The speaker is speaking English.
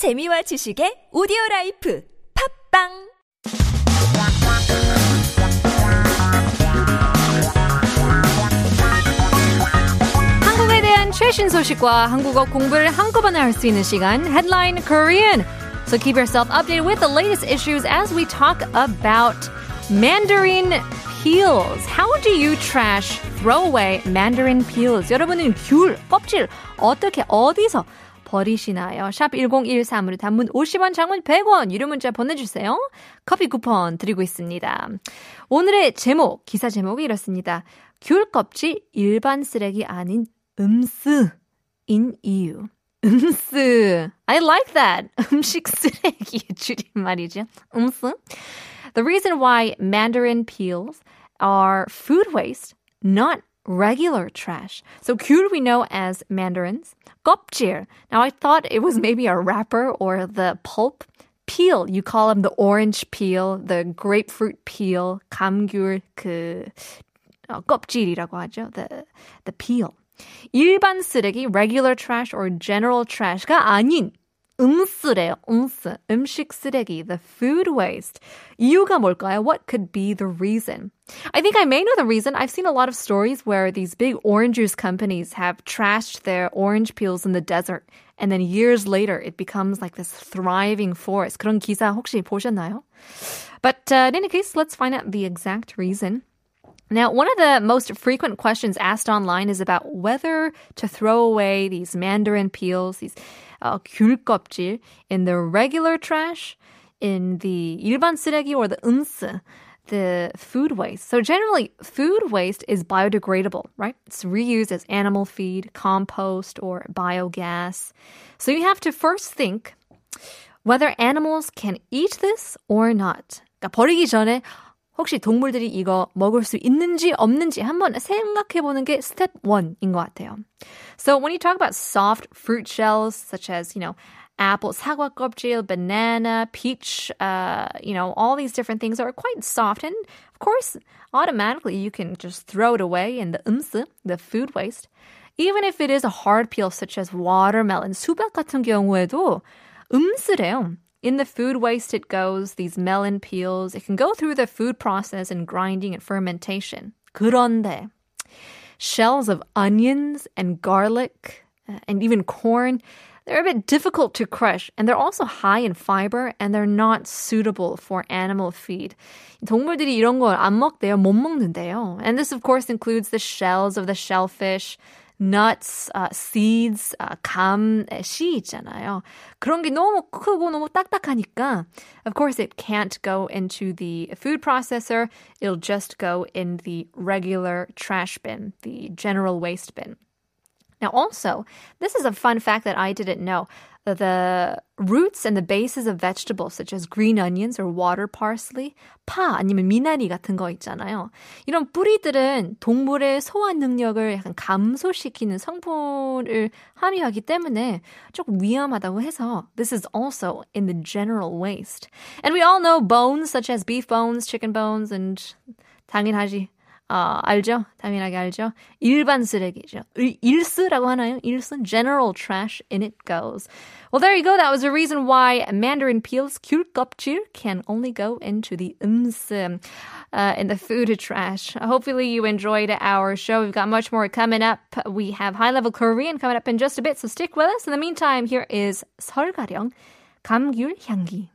재미와 지식의 오디오 라이프 팝빵 한국에 대한 최신 소식과 한국어 공부를 한꺼번에 할 수 있는 시간 Headline Korean. So keep yourself updated with the latest issues as we talk about mandarin peels. How do you trash, throw away mandarin peels? 여러분은 귤, 껍질 어떻게 어디서 버리시나요? 샵 1013으로 단문 50원, 장문 100원 유료 문자 보내주세요. 커피 쿠폰 드리고 있습니다. 오늘의 제목, 기사 제목이 이렇습니다. 귤 껍질 일반 쓰레기 아닌 음스인 이유. 음스. I like that. 음식 쓰레기 줄임말이죠. 음스. The reason why mandarin peels are food waste, not regular trash. So 귤 we know as mandarins. 껍질. Now I thought it was maybe a wrapper or the pulp. Peel, you call them the orange peel, the grapefruit peel, 감귤 그 어, 껍질이라고 하죠. The the peel. 일반 쓰레기, regular trash or general trash가 아닌 음쓰래요. 음쓰. 음식 쓰레기. The food waste. 이유가 뭘까요? What could be the reason? I think I may know the reason. I've seen a lot of stories where these big orange juice companies have trashed their orange peels in the desert. And then years later, it becomes like this thriving forest. 그런 기사 혹시 보셨나요? But uh, in any case, let's find out the exact reason. Now, one of the most frequent questions asked online is about whether to throw away these mandarin peels, these uh, 귤 껍질, in the regular trash, in the 일반 쓰레기, or the 음스, the food waste. So generally, food waste is biodegradable, right? It's reused as animal feed, compost, or biogas. So you have to first think whether animals can eat this or not. 그러니까 버리기 전에 혹시 동물들이 이거 먹을 수 있는지 없는지 한번 생각해 보는 게 스텝 1인 것 같아요. So when you talk about soft fruit shells such as, you know, apple, 사과 껍질, banana, peach, uh, you know, all these different things are quite soft. And of course, automatically you can just throw it away in the 음쓰, the food waste. Even if it is a hard peel such as watermelon, 수박 같은 경우에도 음쓰래요. In the food waste, it goes, these melon peels, it can go through the food process and grinding and fermentation. 그런데, shells of onions and garlic uh, and even corn, they're a bit difficult to crush and they're also high in fiber and they're not suitable for animal feed. 동물들이 이런 걸 안 먹대요. 못 먹는데요. And this of course includes the shells of the shellfish, nuts, uh, seeds, uh, 감, 씨 있잖아요. 그런 게 너무 크고 너무 딱딱하니까 of course it can't go into the food processor. It'll just go in the regular trash bin, the general waste bin. Now, also, this is a fun fact that I didn't know. The roots and the bases of vegetables such as green onions or water parsley, 파 아니면 미나리 같은 거 있잖아요. 이런 뿌리들은 동물의 소화 능력을 약간 감소시키는 성분을 함유하기 때문에 조금 위험하다고 해서 this is also in the general waste. And we all know bones such as beef bones, chicken bones and 당연하지 아, 알죠? 당연하게 알죠? 일반 쓰레기죠. 일스라고 하나요? 일스는 general trash in it goes. Well, there you go. That was the reason why Mandarin peels 귤껍질 can only go into the 음쓰, uh, in the food trash. Hopefully you enjoyed our show. We've got much more coming up. We have high-level Korean coming up in just a bit, so stick with us. In the meantime, here is 설가령 감귤 향기.